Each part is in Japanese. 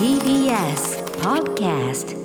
TBS Podcast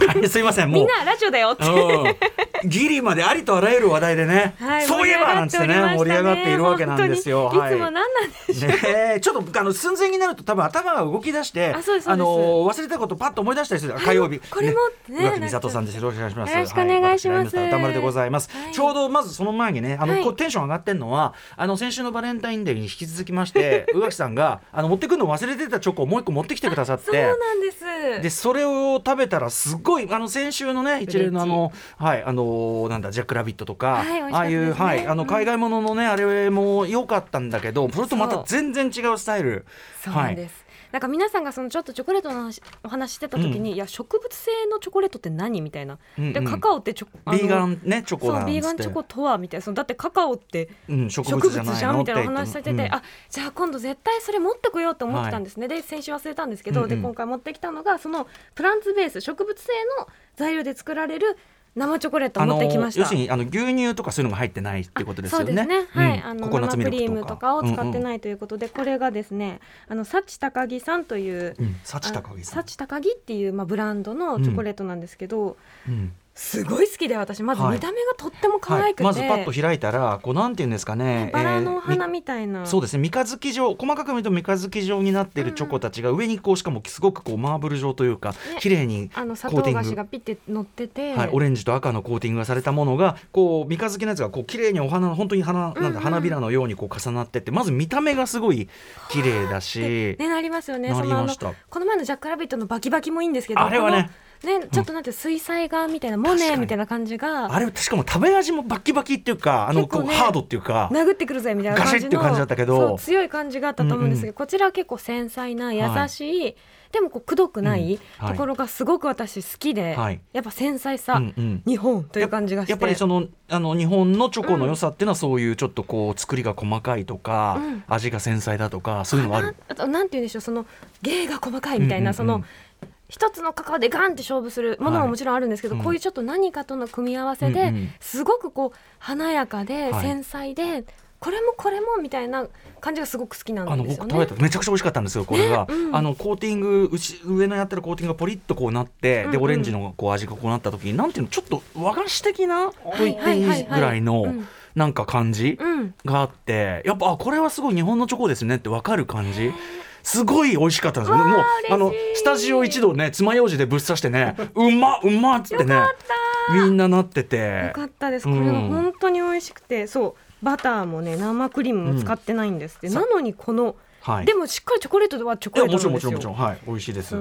はいすいませんもう。みんなラジオだよって。うんギリまでありとあらゆる話題でね、はいそういえばなんつってね。盛り上がっているわけなんですよ。はいいつも何なんでしょう、ねえちょっとあの寸前になると多分頭が動き出してあの忘れたことパッと思い出したりする。火曜日。これもね宇垣美里さんです。よろしくお願いします。よろしくお願いします。歌丸でございます、はい。ちょうどまずその前にねあの、はい。こうテンション上がってんのはあの先週のバレンタインデーに引き続きまして 宇垣さんがあの持ってくるの忘れてたチョコをもう一個持ってきてくださって。そうなんです。でそれを食べたらすごいあの先週のね一連のあのはいあのなんだジャックラビットとか、はい美味しかったああいう、はいあのうん。海外もののね、あれも良かったんだけどそれとまた全然違うスタイル。そうなんです、なんか皆さんがそのちょっとチョコレートの話お話ししてた時に、いや植物性のチョコレートって何みたいな、うんうん。でカカオってチョコビーガンねチョコそうビーガンチョコとはみたいな。そのだってカカオってうん、植植物じゃんみたいな話されてて、うんあじゃあ今度絶対それ持ってこようと思ってたんですね、で先週忘れたんですけど、うんうんで今回持ってきたのがそのプランツベース植物性の材料で作られる生チョコレートを持ってきました要するにあの牛乳とかそういうのが入ってないっていうことですよね。そうですね。はい、あのうんココナッツ生クミルクリームとかを使ってい。ないということで、これがですね、あの幸高木さんという。うんうん、幸高木さん。あ幸高木っていう、まあ、ブランドのチョコレートなんですけど、うんすごい好きで私。まずはい。見た目がとっても可はい、愛くて、まずパッと開いたらこうなんていうんですかね。バラの花みみたいな、そうですね。三日月状。細かく見ると三日月状になっているチョコたちが上にこうしかもすごくこうマーブル状というか綺麗にあの砂コーティング。糖菓子がピッて乗ってて、はい、オレンジと赤のコーティングがされたものがこう三日月のやつがこう綺麗にお花本当に花なんだ、うん。うん花びらのようにこう重なってってまず見た目がすごい綺麗だし、ねなりますよね。なりました。この前のジャックラビットのバキバキもいいんですけどあれはねねちょっとなんて水彩画みたいな、モネみたいな感じが。あれしかも食べ味もバキバキっていうかあのこうハードっていうか殴ってくるぜみたいな感じの。ガシッっていう感じだったけど。そう強い感じがあったと思うんですけど、こちらは結構繊細な優しい、でもこうくどくないところがすごく私好きで、はい。やっぱ繊細さ、日本という感じがして。やっぱりそのあの日本のチョコの良さっていうのはそういうちょっとこう作りが細かいとか、うん。味が繊細だとかそういうのがある？な？んて言うんでしょうその芸が細かいみたいな、その一つのカカオでガンって勝負するものももちろんあるんですけど、はいこういうちょっと何かとの組み合わせで、うんうん。すごくこう華やかではい。繊細で、これもこれもみたいな感じがすごく好きなんあのですよね。僕食べためちゃくちゃ美味しかったんですよこれが、ね？うん。あのコーティング内上のやってるコーティングがポリッとこうなって、うんうん。でオレンジのこう味がこうなった時になんていうのちょっと和菓子的なと言っていいぐらいのうん。なんか感じうん。があってやっぱあこれはすごい日本のチョコですねってわかる感じ。すごい美味しかったんですよ。もうあのスタジオ一度ね爪楊枝でぶっ刺してね、うまうまっつってね、みんななっててよ。かったです。うんこれが本当に美味しくて、そうバターもね生クリームも使ってないんですって。うんなのにこの、はい。でもしっかりチョコレートではチョコレートもちろなん。もちろんもちろん。はい。美味しいです。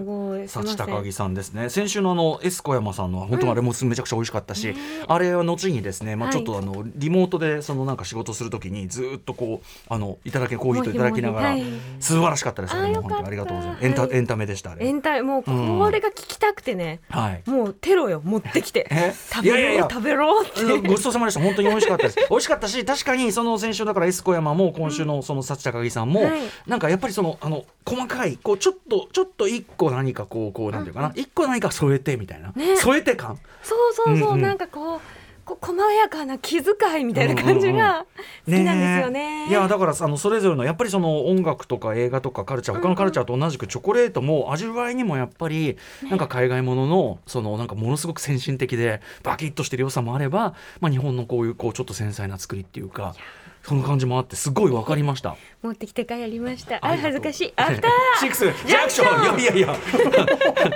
幸高木さんですね。先週のあのエス小山さんのは本当にあれもめちゃくちゃ美味しかったし、ね。あれは後にですね、まあ、はい。ちょっとあのリモートでそのなんか仕事するときにずっとこうあのいただけコーヒーといただきながら、はい。素晴らしかったですあーあれもよかった。本当にありがとうございます。エンタ,、はい。エンタメでしたあれエンタもうこれが聞きたくてね、はい。もうテロよ持ってきて。え？食べろ食べろって。うんごちそうさまでした。本当に美味しかったです。美味しかったし確かにその先週だからエス小山も今週のその幸高木さんも、はいなんかやっぱりそのあの細かいこうちょっとちょっと一個何かこうこうなんていうかな？一、個何か添えてみたいな、ね。添えて感。そうそうそう、うんうん。なんかこうこう細やかな気遣いみたいな感じが好きなんですよね。え。いやだからあのそれぞれのやっぱりその音楽とか映画とかカルチャー他のカルチャーと同じくチョコレートも味わいにもやっぱりなんか海外もののそのなんかものすごく先進的でバキッとしてる良さもあれば、まあ、日本のこういうこうちょっと繊細な作りっていうかその感じもあってすごいわかりました。持ってきて帰りました。あ恥ずかしい。アフター。シックスジャンクション。いやいやいや。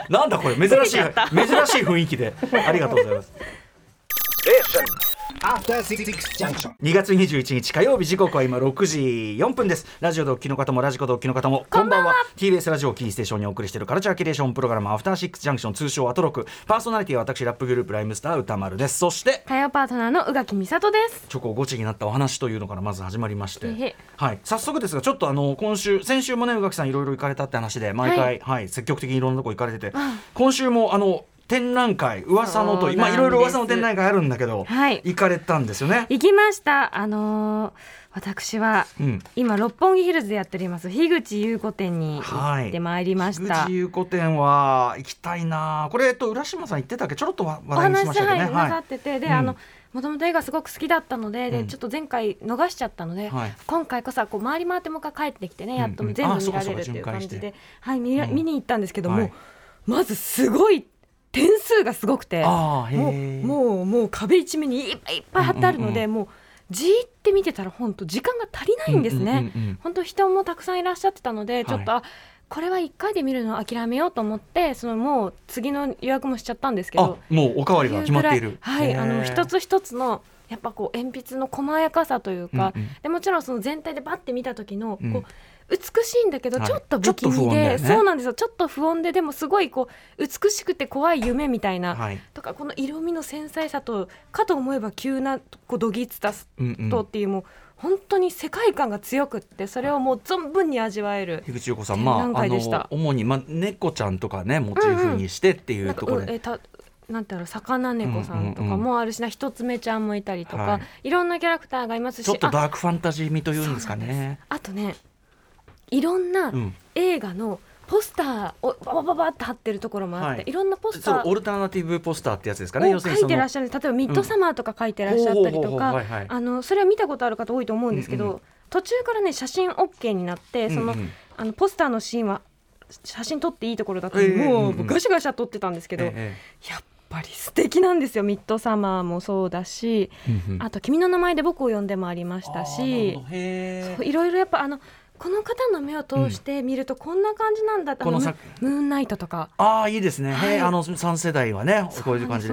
なんだこれ珍しい。珍しい雰囲気で。ありがとうございます。After Six Junction. 2月21日火曜日時刻は今6時4分です。ラジオドッキの方もラジコドッキの方もこんばんは。TBS ラジオキーステーションにお送りしているカルチャーキュレーションプログラムアフターシックスジャンクション通称アトロク。パーソナリティは私ラップグループライムスター歌丸です。そして火曜パートナーの宇垣美里です。チョコゴチになったお話というのからまず始まりまして。はい、早速ですがちょっとあの今週先週もね宇垣さんいろいろ行かれたって話で毎回、ははい。積極的にいろんなとこ行かれてて。あ今週もあの展覧会噂のとそうなんです。まあいろいろ噂の展覧会あるんだけど、はい。行かれたんですよね？行きました。あのー私はうん。今六本木ヒルズでやっております樋口優子店に行ってまいりました。口優子店は行きたいな。これ、えっと、浦島さん言ってたっけ？ちょろっと話題にしましたけどねなさっててで、うん。あのもともと映画すごく好きだったので,、うん。でちょっと前回逃しちゃったので、はい。今回こそはこう回り回ってもう一回帰ってきてね、うん。やっとうん全部見られるっていう感じで、はい、見に行ったんですけども、はい。まずすごい点数がすごくてもえうもうもう壁一面にいっぱいいっぱい貼ってあるので、うんもうじーって見てたら本当時間が足りないんですね。うんうんうんうん。本当人もたくさんいらっしゃってたので、い。ちょっとあこれは1回で見るのを諦めようと思ってそのもう次の予約もしちゃったんですけあどもうおかわりが決まっている。はいあの一つつ一つのやっぱこう鉛筆の細やかさというか、うんうん。でもちろんその全体でバッて見た時のこう、うん美しいんだけどはい。ちょっと不気味で、よね。そうなんですよ。ちょっと不穏ででもすごいこう美しくて怖い夢みたいな、はい。とかこの色味の繊細さとかと思えば急なこうどぎつたとっていうもう本当に世界観が強くってそれをもう存分に味わえる。樋口優子さんまああの主にまあ猫ちゃんとかねモチーフにしてっていうところで。うえたなんていうの魚猫さんとかもあるしな、一つ目ちゃんもいたりとか、はい。い、ろんなキャラクターがいますしちょっとあダークファンタジー味というんですかね。あとねいろんなうん。映画のポスターをババババって貼ってるところもあって、はい。い、ろんなポスター。オルタナティブポスターってやつですかね。書いてらっしゃる。例えばミッドサマーとか書いてらっしゃったりとかそれは見たことある方多いと思うんですけど、うんうん途中からね写真 OK になってその,、うん。うんあのポスターのシーンは写真撮っていいところだと、ええもうガシガシ撮ってたんですけど、ええやっぱり素敵なんですよ。ミッドサマーもそうだし、うんうん。あと「君の名前で僕を呼んで」もありましたしいろいろやっぱあのこの方の目を通して見るとこんな感じなんだって、この作ムムーンナイトとか。ああいいですね、はい。あの3世代はねこういう感じ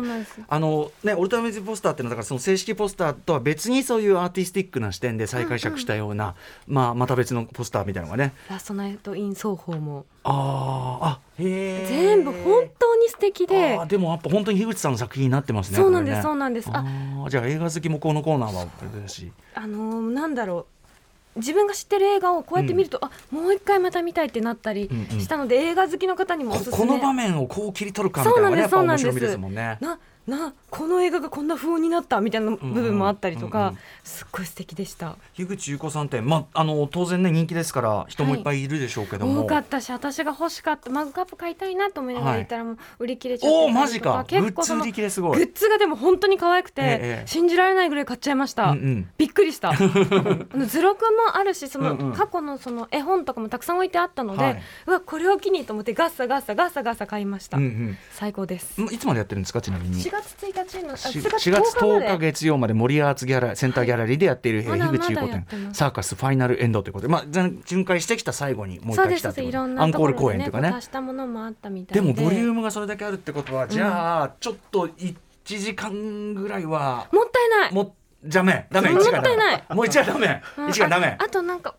あのねオルタナティブポスターっていうのはだからその正式ポスターとは別にそういうアーティスティックな視点で再解釈したような、まあまた別のポスターみたいなのがね。ラストナイト・イン双方も。あーあへえ全部本当に素敵で。でもやっぱ本当に樋口さんの作品になってますねそうなんです、そうなんです。あじゃあ映画好きもこのコーナーはあのーなんだろう自分が知ってる映画をこうやって見ると、あもう一回また見たいってなったりうんうん。したので、映画好きの方にもおすすめ。ここの場面をこう切り取るかみたいなのがねやっぱそうなんです面白みですもんね。ななこの映画がこんな風になったみたいな部分もあったりとか、うんうんすっごい素敵でした。樋口優子さんって、まあ、あの当然ね人気ですから人もいっぱいいるでしょうけども、多かったし私が欲しかったマグカップ買いたいなと思いながら言ったらもう売り切れちゃおおってたりとマジか。か結構グッズ売り切れすごグい。ッズがでも本当に可愛くて、ええ信じられないぐらい買っちゃいました、うんうん。びっくりした。あの図録もあるしそのうんうん過去のその絵本とかもたくさん置いてあったので、はい。うわこれを機にと思ってガッサガッサガッサガッサ買いました、うん最高です。うん、いつまでやってるんですかちなみに。4月1日のあし4 4月10日月曜まで森アーツギャラセンターギャラリーでやっている、樋口優子展サーカスファイナルエンドということで、まあ、前巡回してきた最後にもう一回来たアンコール公演というかね。ね足したものもあったみたいで。でもボリュームがそれだけあるってことは、じゃあちょっと1時間ぐらいは。もったいない。もダメ。ダメ。もっ一時間もう一時間ダメうん一時間ダメ。ああとなんか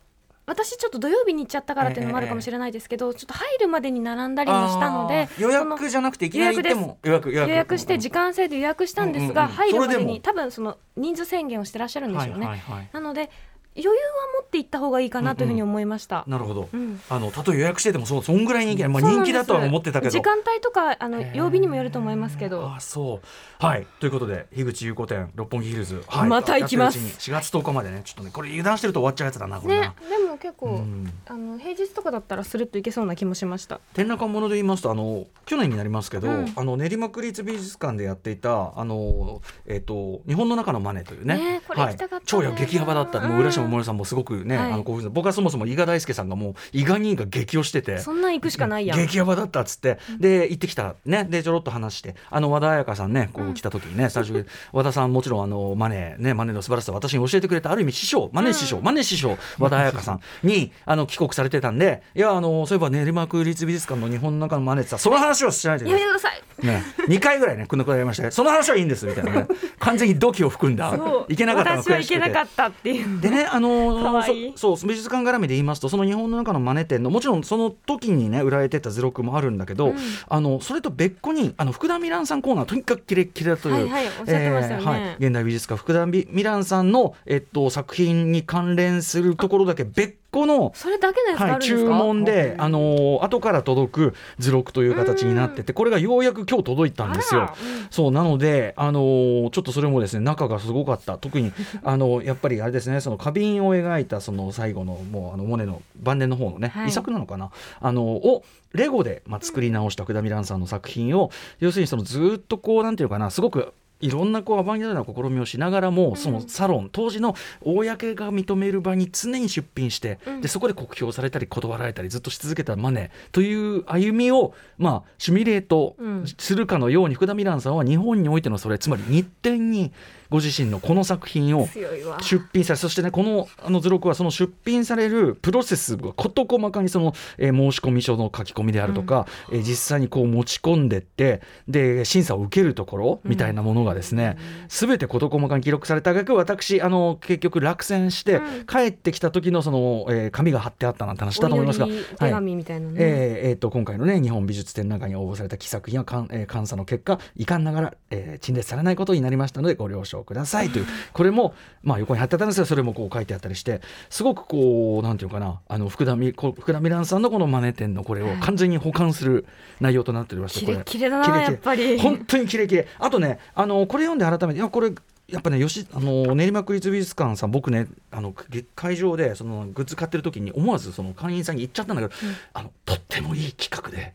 私ちょっと土曜日に行っちゃったからっていうのもあるかもしれないですけど、ちょっと入るまでに並んだりもしたので予約じゃなくていきなり行っても。予約予約予約して時間制で予約したんですが、うんうんうん。入るまでに多分その人数宣言をしてらっしゃるんでしょうね、はいはいはい。なので余裕は持って行った方がいいかなというふうに思いました、なるほど、うん。あのたとえ予約しててもそうそんぐらい人気まあ、人気だとは思ってたけど。時間帯とかあの曜日にもよると思いますけど。あそう。はい。ということで樋口優子店六本木ヒルズ、はい、また行きます。やってるうちに4月10日までね。ちょっとねこれ油断してると終わっちゃうやつだなこれね。な、でも結構、うんあの平日とかだったらスルッといけそうな気もしました。展覧会もので言いますとあの去年になりますけど、うん。あの練馬区立美術館でやっていたあの、えっと日本の中のマネというね。ねこれ行きたかったね。超や激ヤバだった。もう浦島もさんもすごくね、はい。あの興奮僕はそもそも伊賀大輔さんがもう伊賀兄が激推してて。そんなん行くしかないやん。激ヤバだったっつって、で行ってきた。ね。でちょろっと話して。あの和田彩香さんねこう来た時にね、スタジオで和田さんもちろんあのマネねマネの素晴らしさを私に教えてくれたある意味師匠マネ師匠、マネ師匠和田彩香さんにあの帰国されてたんでいやあのそういえば練馬区立美術館の日本の中のマネってさその話をしないでくやださい。いね、2回ぐらいねくんのくらいましてその話はいいんですみたいなね。完全に土器を含んだ。いけなかったの私は悔しくて行けなかったっていう。でね、あのそそう美術館絡みで言いますとその日本の中のマネ店のもちろんその時にね売られてた図録もあるんだけど、うん。あのそれと別個にあの福田ミランさんコーナーとにかくキレッキレだという、はい、現代美術家福田ミランさんの、えっと、作品に関連するところだけ別個のそれだけのやつがあはい、注文で、あのー後から届く図録という形になっててこれがようやく今日届いたんですよ。そうなので、あのーちょっとそれもですね中がすごかった。特にあのやっぱりあれですねその花瓶を描いたその最後のもうあのモネの晩年の方のね、はい。遺作なのかな？あのをレゴで、まあ、作り直した福田ミランさんの作品を、要するにそのずっとこうなんていうのかなすごくいろんなこうアバンギャルドな試みをしながらも、そのサロン当時の公が認める場に常に出品して、うん。でそこで酷評されたり断られたりずっとし続けたマネという歩みを、まあ、シミュレートうん。するかのように福田ミランさんは日本においてのそれつまり日展にご自身のこの作品を出品されそしてねこのあの図録はその出品されるプロセスが事細かにその、えー申し込み書の書き込みであるとか、えー実際にこう持ち込んでってで審査を受けるところみたいなものがですね、全て事細かに記録された挙句私あの結局落選して、うん。帰ってきた時のその、えー紙が貼ってあったなんて話だと思いますが。い。えーえーと今回のね日本美術展覧会に応募された奇作品はかん、えー監査の結果遺憾ながら、えー陳列されないことになりましたのでご了承ください。というこれも、まあ、横に貼ってあったんですがそれもこう書いてあったりして。すごくこうなんていうのかな。あの福田みこ福田ミランさんのこのマネ展のこれを完全に保管する内容となっておりましてキこれキレだなキレキレ。やっぱり。本当にキレキレ。あとねあのこれ読んで改めていやこれやっぱね吉あの練馬区立美術館さん僕ねあのげ会場でそのグッズ買ってる時に思わずその会員さんに言っちゃったんだけど、あのとってもいい企画で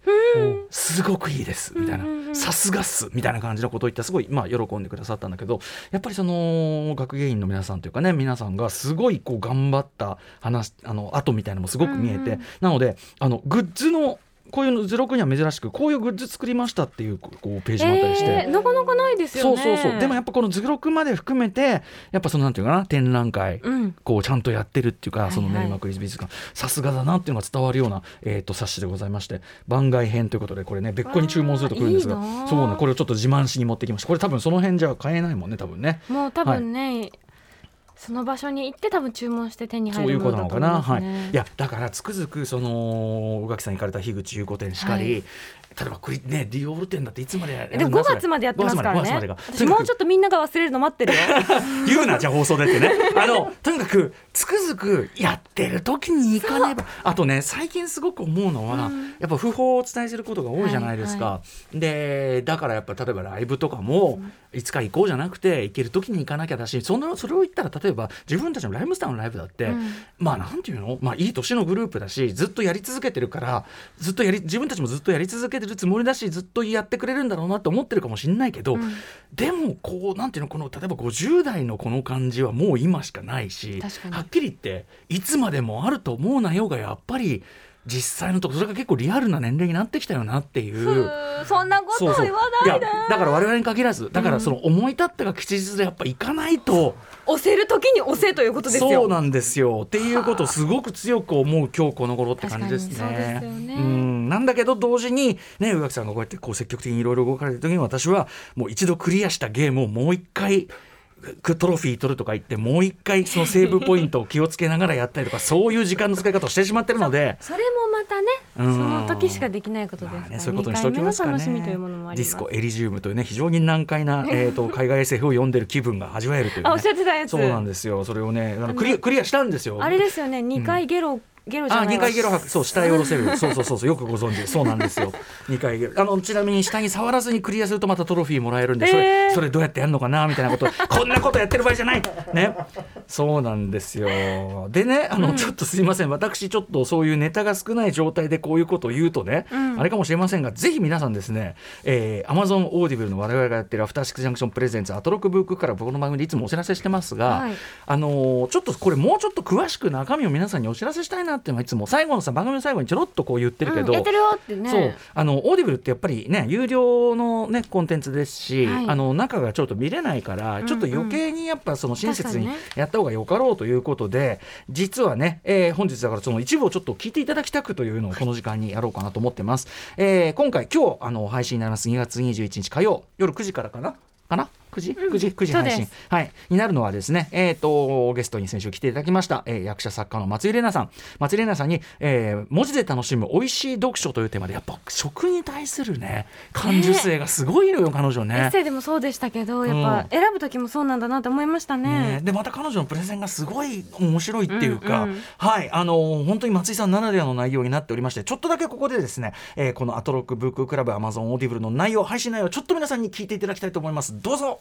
すごくいいですみたいうんうんうなん。さすがっすみたいな感じのことを言ってすごいまあ喜んでくださったんだけどやっぱりその学芸員の皆さんというかね皆さんがすごいこう頑張った話あの後みたいなのもすごく見えて、うんうん。なのであのグッズのこういうの図録には珍しくこういうグッズ作りましたっていうこうページもあったりして。えーなかなかないですよそうねそうそう。でもやっぱこの図録まで含めてやっぱそのなんていうかな展覧会、うん。こうちゃんとやってるっていうか、はいその練馬区立美術館さすがだなっていうのが伝わるような、えー、と冊子でございまして。番外編ということでこれね別個に注文すると来るんですが。そうねこれをちょっと自慢しに持ってきました。これ多分その辺じゃ買えないもんね多分ね。もう多分ね、その場所に行って多分注文して手にそういう入るものことなのかな、はい、いやだからつくづくその宇垣さん行かれた樋口優子店しかり、はい。例えばクリねディオール店だっていつまでやでも5月までやってますから5月までね。5月までが。私もうちょっとみんなが忘れるの待ってるよ。言うなじゃあ放送でってね。あのとにかくつくづくやってる時に行かねば。あとね最近すごく思うのは、うん。やっぱ不法をお伝えすることが多いじゃないですか、はでだからやっぱ例えばライブとかも、いつか行こうじゃなくて行ける時に行かなきゃだしそのそれを言ったら例えば自分たちのライムスターのライブだって、うん。まあなんていうの、まあ、いい年のグループだしずっとやり続けてるからずっとやり自分たちもずっとやり続けてるつもりだしずっとやってくれるんだろうなって思ってるかもしれないけど、うん。でもこうなんていうの？この例えば50代のこの感じはもう今しかないしはっきり言っていつまでもあると思うなよがやっぱり実際のところそれが結構リアルな年齢になってきたよなっていう。そんなこと言わないで。やだから我々に限らずだからその思い立ったが吉日でやっぱ行かないと、押せる時に押せということですよ。そうなんですよ。っていうことをすごく強く思う今日この頃って感じですね。うん。なんだけど同時にね宇垣さんがこうやってこう積極的にいろいろ動かれてる時に私はもう一度クリアしたゲームをもう一回くトロフィー取るとか言ってもう一回そのセーブポイントを気をつけながらやったりとかそういう時間の使い方をしてしまってるので。それもまたねそうんの時しかできないことですから、まあね、そういうことにしておきますかね。二回目の楽しみというものもありますディスコエリジウムというね非常に難解な、えー、と海外 SF を読んでる気分が味わえるという、ね。あおっしゃってたやつそうなんですよ。それをねあのクリアクリアしたんですよ。あれですよね二回ゲロ、ゲロじゃあ、ないわ二回ゲロ吐く、そう、下へ下ろせる、そ うそうそうそう、よくご存知、そうなんですよ。二回ゲロ、あの、ちなみに下に触らずにクリアすると、またトロフィーもらえるんで、そえれ、ーそれどうやってやるのかなみたいなこと、こんなことやってる場合じゃない。ね。そうなんですよ。でね、あの、ちょっとすいません、私、ちょっとそういうネタが少ない状態で、こういうことを言うとね、うんあれかもしれませんが、ぜひ皆さんですね。えー、Amazon オーディブルの我々がやってるアフターシックスジャンクション presents アトロクブッククラブ僕の番組でいつもお知らせしてますが。はいあのーちょっとこれもうちょっと詳しく中身を皆さんにお知らせしたいなっていうのはいつも最後のさ番組の最後にちょろっとこう言ってるけど、そうあのオーディブルってやっぱりね有料のねコンテンツですし、はい。あの中がちょっと見れないから、うんちょっと余計にやっぱその親切にやった方がよかろうということで、実はね、えー本日だからその一部をちょっと聞いていただきたくというのをこの時間にやろうかなと思ってます。えー今回今日あの配信になります2月21日火曜夜9時からかなかな9時9時9時配信。はい、になるのはですね、えー、とゲストに先週来ていただきました、えー役者作家の松井玲奈さん。松井玲奈さんに、えー文字で楽しむ美味しい読書というテーマでやっぱ食に対するね感受性がすごいのよ、彼女エねッ。セイでもそうでしたけどやっぱ選ぶ時もそうなんだなって思いましたね。ね、でまた彼女のプレゼンがすごい面白いっていうか、うんうん。はい。あのー本当に松井さんならではの内容になっておりましてちょっとだけここでですね、えーこのアトロクブッククラブアマゾンオーディブルの内容配信内容ちょっと皆さんに聞いていただきたいと思います。どうぞ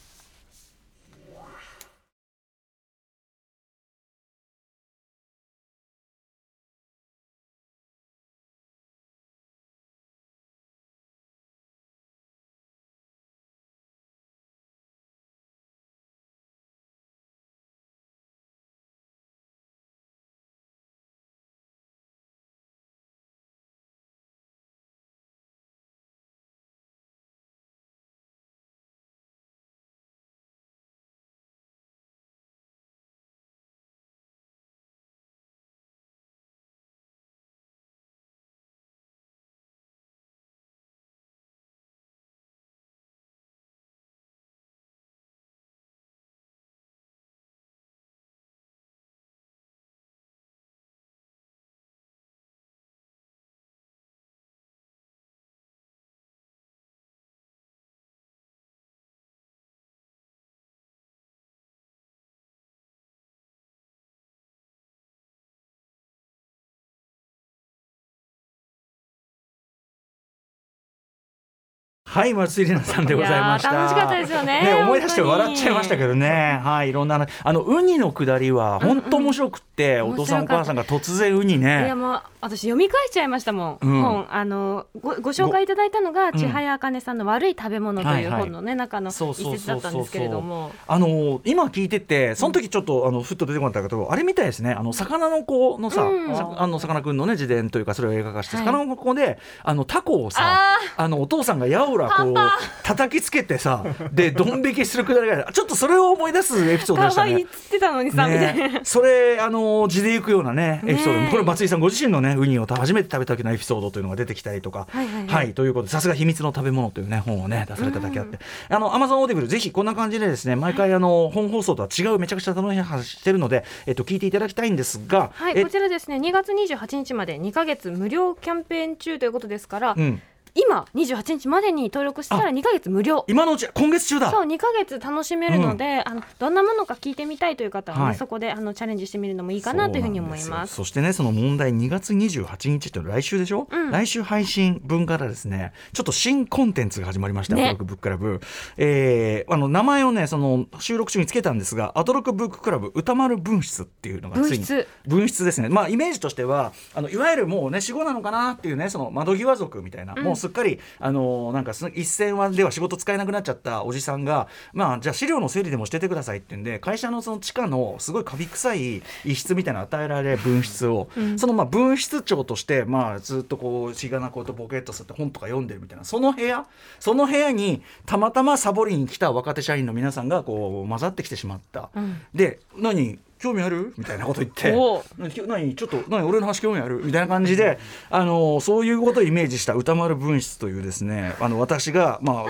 はい松井玲奈さんでございました。楽しかったですよね思い出して笑っちゃいましたけどね。はいいろんなあのウニのくだりは本当面白くって、うんうん。お父さんお母さんが突然ウニいねやもう私読み返しちゃいましたもん、うん。本あのごご紹介いただいたのがん。千早茜さんの悪い食べ物とはいいうはい本のね、中の一節だったんですけれども。あの今聞いててその時ちょっとあのふっと出てこなかったけど、あれみたいですね。あの魚の子のさ、うん。さあのさかなクンのね自伝というかそれを映画化して、はい。魚の子であのタコをさああのお父さんがやおらこう叩きつけてさでドン引きするくだりがちょっとそれを思い出すエピソードでしたね。いっ。てたのにさ、ね、それあの地で行くようなねエピソード、ねえこれ松井さんご自身のねウニを初めて食べた時のエピソードというのが出てきたりとか。はいはいはい。ということでさすが秘密の食べ物というね本をね出されただけあって、あのアマゾンオーディブルぜひこんな感じでですね毎回あの本放送とは違うめちゃくちゃ楽しい話してるのでえっと聞いていただきたいんですが、はい、えこちらですね2月28日まで2ヶ月無料キャンペーン中ということですから、うん、今28日までに登録したら2ヶ月無料。今のうち今月中だ。そう2ヶ月楽しめるので、あのどんなものか聞いてみたいという方はね、はい。そこであのチャレンジしてみるのもいいかなというふうに思います。よ。そしてねその問題2月28日って来週でしょ、うん。来週配信分からですねちょっと新コンテンツが始まりました、ね。アトロックブッククラブ、えーあの名前をねその収録中につけたんですがアトロックブッククラブ歌丸分室っていうのがついに分室。分室ですね。まあイメージとしてはあのいわゆるもうね死後なのかなっていうねその窓際族みたいな、うん。もうすっかりあのなんかその一線はでは仕事使えなくなっちゃったおじさんがまあじゃあ資料の整理でもしててくださいって言うんで会社のその地下のすごいカビ臭い一室みたいなの与えられ分室を、うんそのまあ分室長としてまあずっとこうしがなことボケっとすって本とか読んでるみたいなその部屋その部屋にたまたまサボりに来た若手社員の皆さんがこう混ざってきてしまった。うんで何興味ある？みたいなこと言って。何何？ちょっと何？俺の話興味ある？みたいな感じであのそういうことをイメージした歌丸分室というですねあの私が、まあ、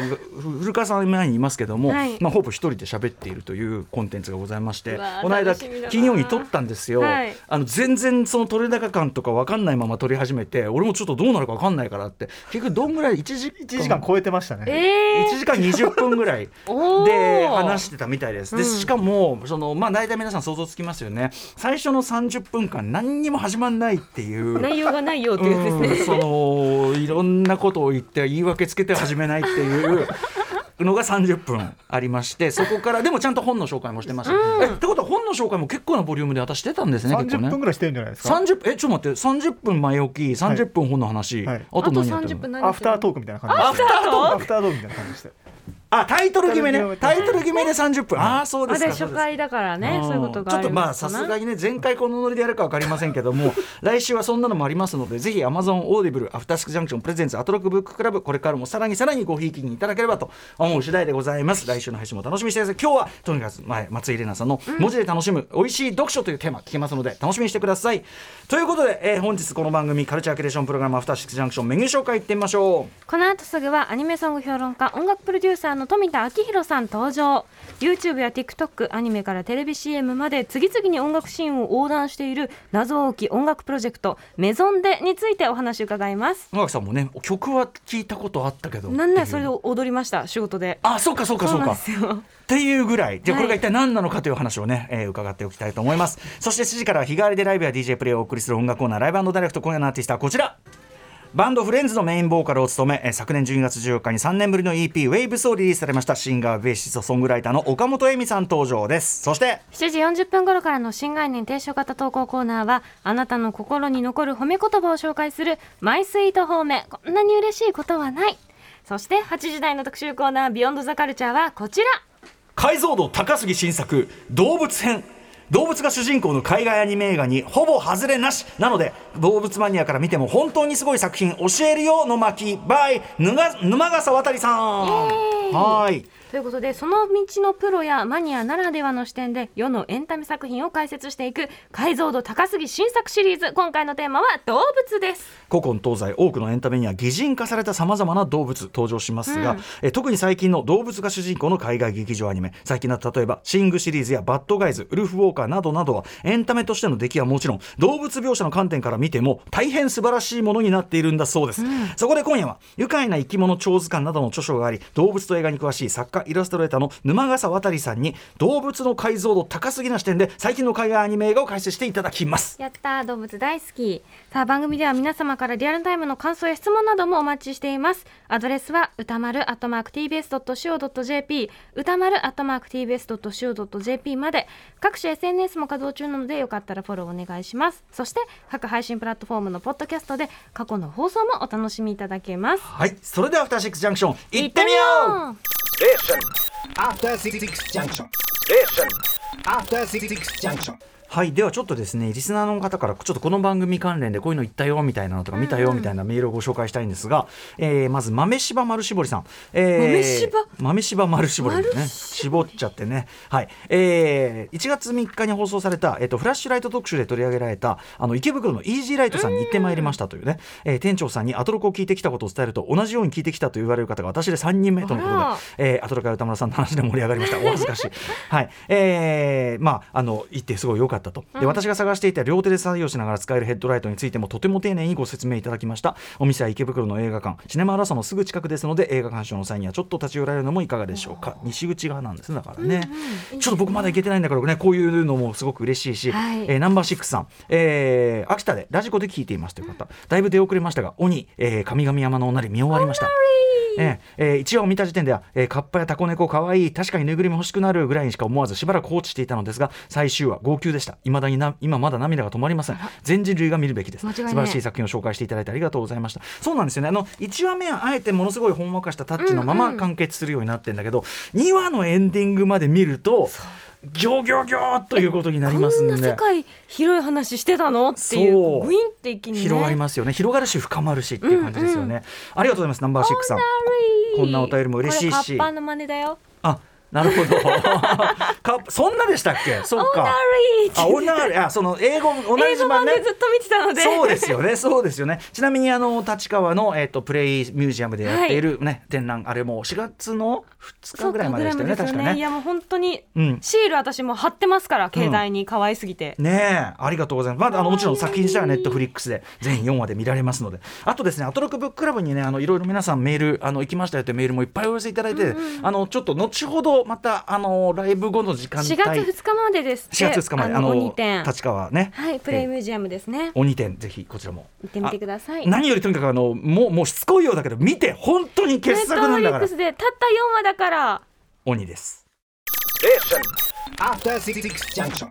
古川さん前にいますけども、はい。まあ、ほぼ一人で喋っているというコンテンツがございましてこの間金曜に撮ったんですよ、はい。あの全然その撮れ高感とか分かんないまま撮り始めて俺もちょっとどうなるか分かんないからって結局どんぐらい？1時1時間超えてましたね。え1時間20分ぐらい で話してたみたいです。でうん。しかもそのまあ大体皆さん想像つきますよね。最初の30分間何にも始まんないっていう。内容がないよっていうですね。そのいろんなことを言って言い訳つけて始めないっていう。のが30分ありましてそこからでもちゃんと本の紹介もしてました、えってことは本の紹介も結構なボリュームで私してたんですね結構30ね。分ぐらいしてるんじゃないですか？30えちょっと待って30分前置き30分本の話、はい。ああとと何やってる30分の？何アフタートークみたいな感じでアフタートーク？アフタートークみたいな感じでした。あタイトル決めね。タタイイトル決めで30分。ああそうですか初回だからねん。そういうことがちょっとまあさすがにね前回このノリでやるか分かりませんけども 来週はそんなのもありますのでぜひ Amazon オーディブルアフターシックスジャンクション presents アトロクブッククラブこれからもさらにさらにごひいきにいただければと思う次第でございます。来週の配信も楽しみにしてください今日はとにかく前松井玲奈さんの文字で楽しむ美味しい読書というテーマ聞けますので楽しみにしてください。ということで、えー本日この番組カルチャーキュレーションプログラムアフターシックスジャンクションメニュー紹介いってみましょう。この後すぐはアニメソング評論家音楽プロデューサーの冨田明宏さん登場。YouTube や TikTok アニメからテレビ CM まで次々に音楽シーンを横断している謎多き音楽プロジェクトメゾンデについてお話伺います。野垣さんもね曲は聞いたことあったけど。なんっていう。でそれで踊りました仕事で。あそうかそうかそうか。っていうぐらい。じゃあこれがはい一体何なのかという話をね、えー伺っておきたいと思います。そして7時からは日替わりでライブや DJ プレイをお送りする音楽コーナーライブダイレクト今夜のアーティストはこちらバンドフレンズのメインボーカルを務め、えー昨年12月14日に3年ぶりの EP「ウェイブスをリリースされました。シンガーベーシストソングライターの岡本恵美さん登場です。そして7時40分頃からの新概念提唱型投稿コーナーはあなたの心に残る褒め言葉を紹介するマイスイート褒め。こんなに嬉しいことはない。そして8時台の特集コーナービヨンドザカルチャーはこちら。解像度高すぎ新作動物編動物が主人公の海外アニメ映画にほぼ外れなしなので動物マニアから見ても本当にすごい作品教えるよの巻 by 沼沼笠渡さん。はいということでその道のプロやマニアならではの視点で世のエンタメ作品を解説していく解像度高すぎ新作シリーズ。今回のテーマは動物です。古今東西多くのエンタメには擬人化されたさまざまな動物登場しますが、うん。え特に最近の動物が主人公の海外劇場アニメ最近だと例えば「シング」シリーズや「バッドガイズ」「ウルフ・ウォーカー」などなどはエンタメとしての出来はもちろん動物描写の観点から見ても大変素晴らしいものになっているんだそうです、そこで今夜は愉快な生き物超図鑑などの著書があり動物と映画に詳しい作家イラストレーターの沼笠渡さんに動物の解像度高すぎな視点で最近の海外アニメ映画を解説していただきます。やったー動物大好き。さあ番組では皆様からリアルタイムの感想や質問などもお待ちしています。アドレスは歌丸 @tbs.co.jp 歌丸 @tbs.co.jp まで。各種 SNS も稼働中なのでよかったらフォローお願いします。そして各配信プラットフォームのポッドキャストで過去の放送もお楽しみいただけます。はいそれではアフターシックスジャンクション行ってみよう After Six Junction. Station. After Six Junction. はいではちょっとですねリスナーの方からちょっとこの番組関連でこういうの言ったよみたいなのとか見たよみたいなメールをご紹介したいんですが、えーまず豆柴丸絞りさん、えー豆柴？豆柴丸絞りですね絞っちゃってね。はい、えー、1月3日に放送された、えー、とフラッシュライト特集で取り上げられたあの池袋のイージーライトさんに行ってまいりましたというね、えー店長さんにアトロクを聞いてきたことを伝えると同じように聞いてきたと言われる方が私で3人目とのことで。えー、アトロクや歌村さんの話で盛り上がりました。お恥ずかしい。はい。えー、まああの行ってすごい良かったと。で私が探していた両手で作業しながら使えるヘッドライトについてもとても丁寧にご説明いただきました。お店は池袋の映画館。シネマラサのすぐ近くですので映画鑑賞の際にはちょっと立ち寄られるのもいかがでしょうか。西口側なんですねだからね、ちょっと僕まだ行けてないんだからねこういうのもすごく嬉しいし、はい。えーナンバーシックスさん、えー秋田でラジコで聞いていますという方、だいぶ出遅れましたが鬼、えー、神々山のおなり見終わりましたえーえー一話を見た時点では、えー、カッパやタコネコかわいい確かにぬいぐるみ欲しくなるぐらいにしか思わずしばらく放置していたのですが最終話号泣でした。未だにな今まだ涙が止まりません。全人類が見るべきです。間違いない。素晴らしい作品を紹介していただいてありがとうございました。そうなんですよね。あの1話目はあえてものすごいほんわかしたタッチのまま完結するようになってるんだけど、2話のエンディングまで見るとギョギョギョーということになりますこんなんで世界広い話してたの？っていうグインって一気にね。広がりますよね。広がるし深まるしっていう感じですよね、ありがとうございますナンバーシックスさん。こんなお便りも嬉しいし。これカッパの真似だよ。あなるほど。かそんなでしたっけ？そうか。あオーナーあその英語同じ版ねでずっと見てたので。そうですよね、そうですよね。ちなみにあの立川のえっ、とプレイミュージアムでやっているね、展覧あれも4月の2日ぐらいまででしたよね、そう確かね。いやもう本当にうん。シール私も貼ってますから携帯に可愛すぎて、ねえ、ありがとうございます。まだあのもちろん作品自体はネットフリックスで全4話で見られますので、あとですね、アトロクブッククラブにね、あのいろいろ皆さんメールあの行きましたよというメールもいっぱいお寄せいただいて、あのちょっと後ほどまたあのライブ後の時間帯、4月2日までですって。4月2日まであの鬼展。立川ね、はいプレイミュージアムですね。鬼展ぜひこちらも。行ってみてください。あ何よりとにかくあのもうもうしつこいようだけど見て本当に傑作なんだから。トフリックスでたった4話だから。鬼です。After Six Junction.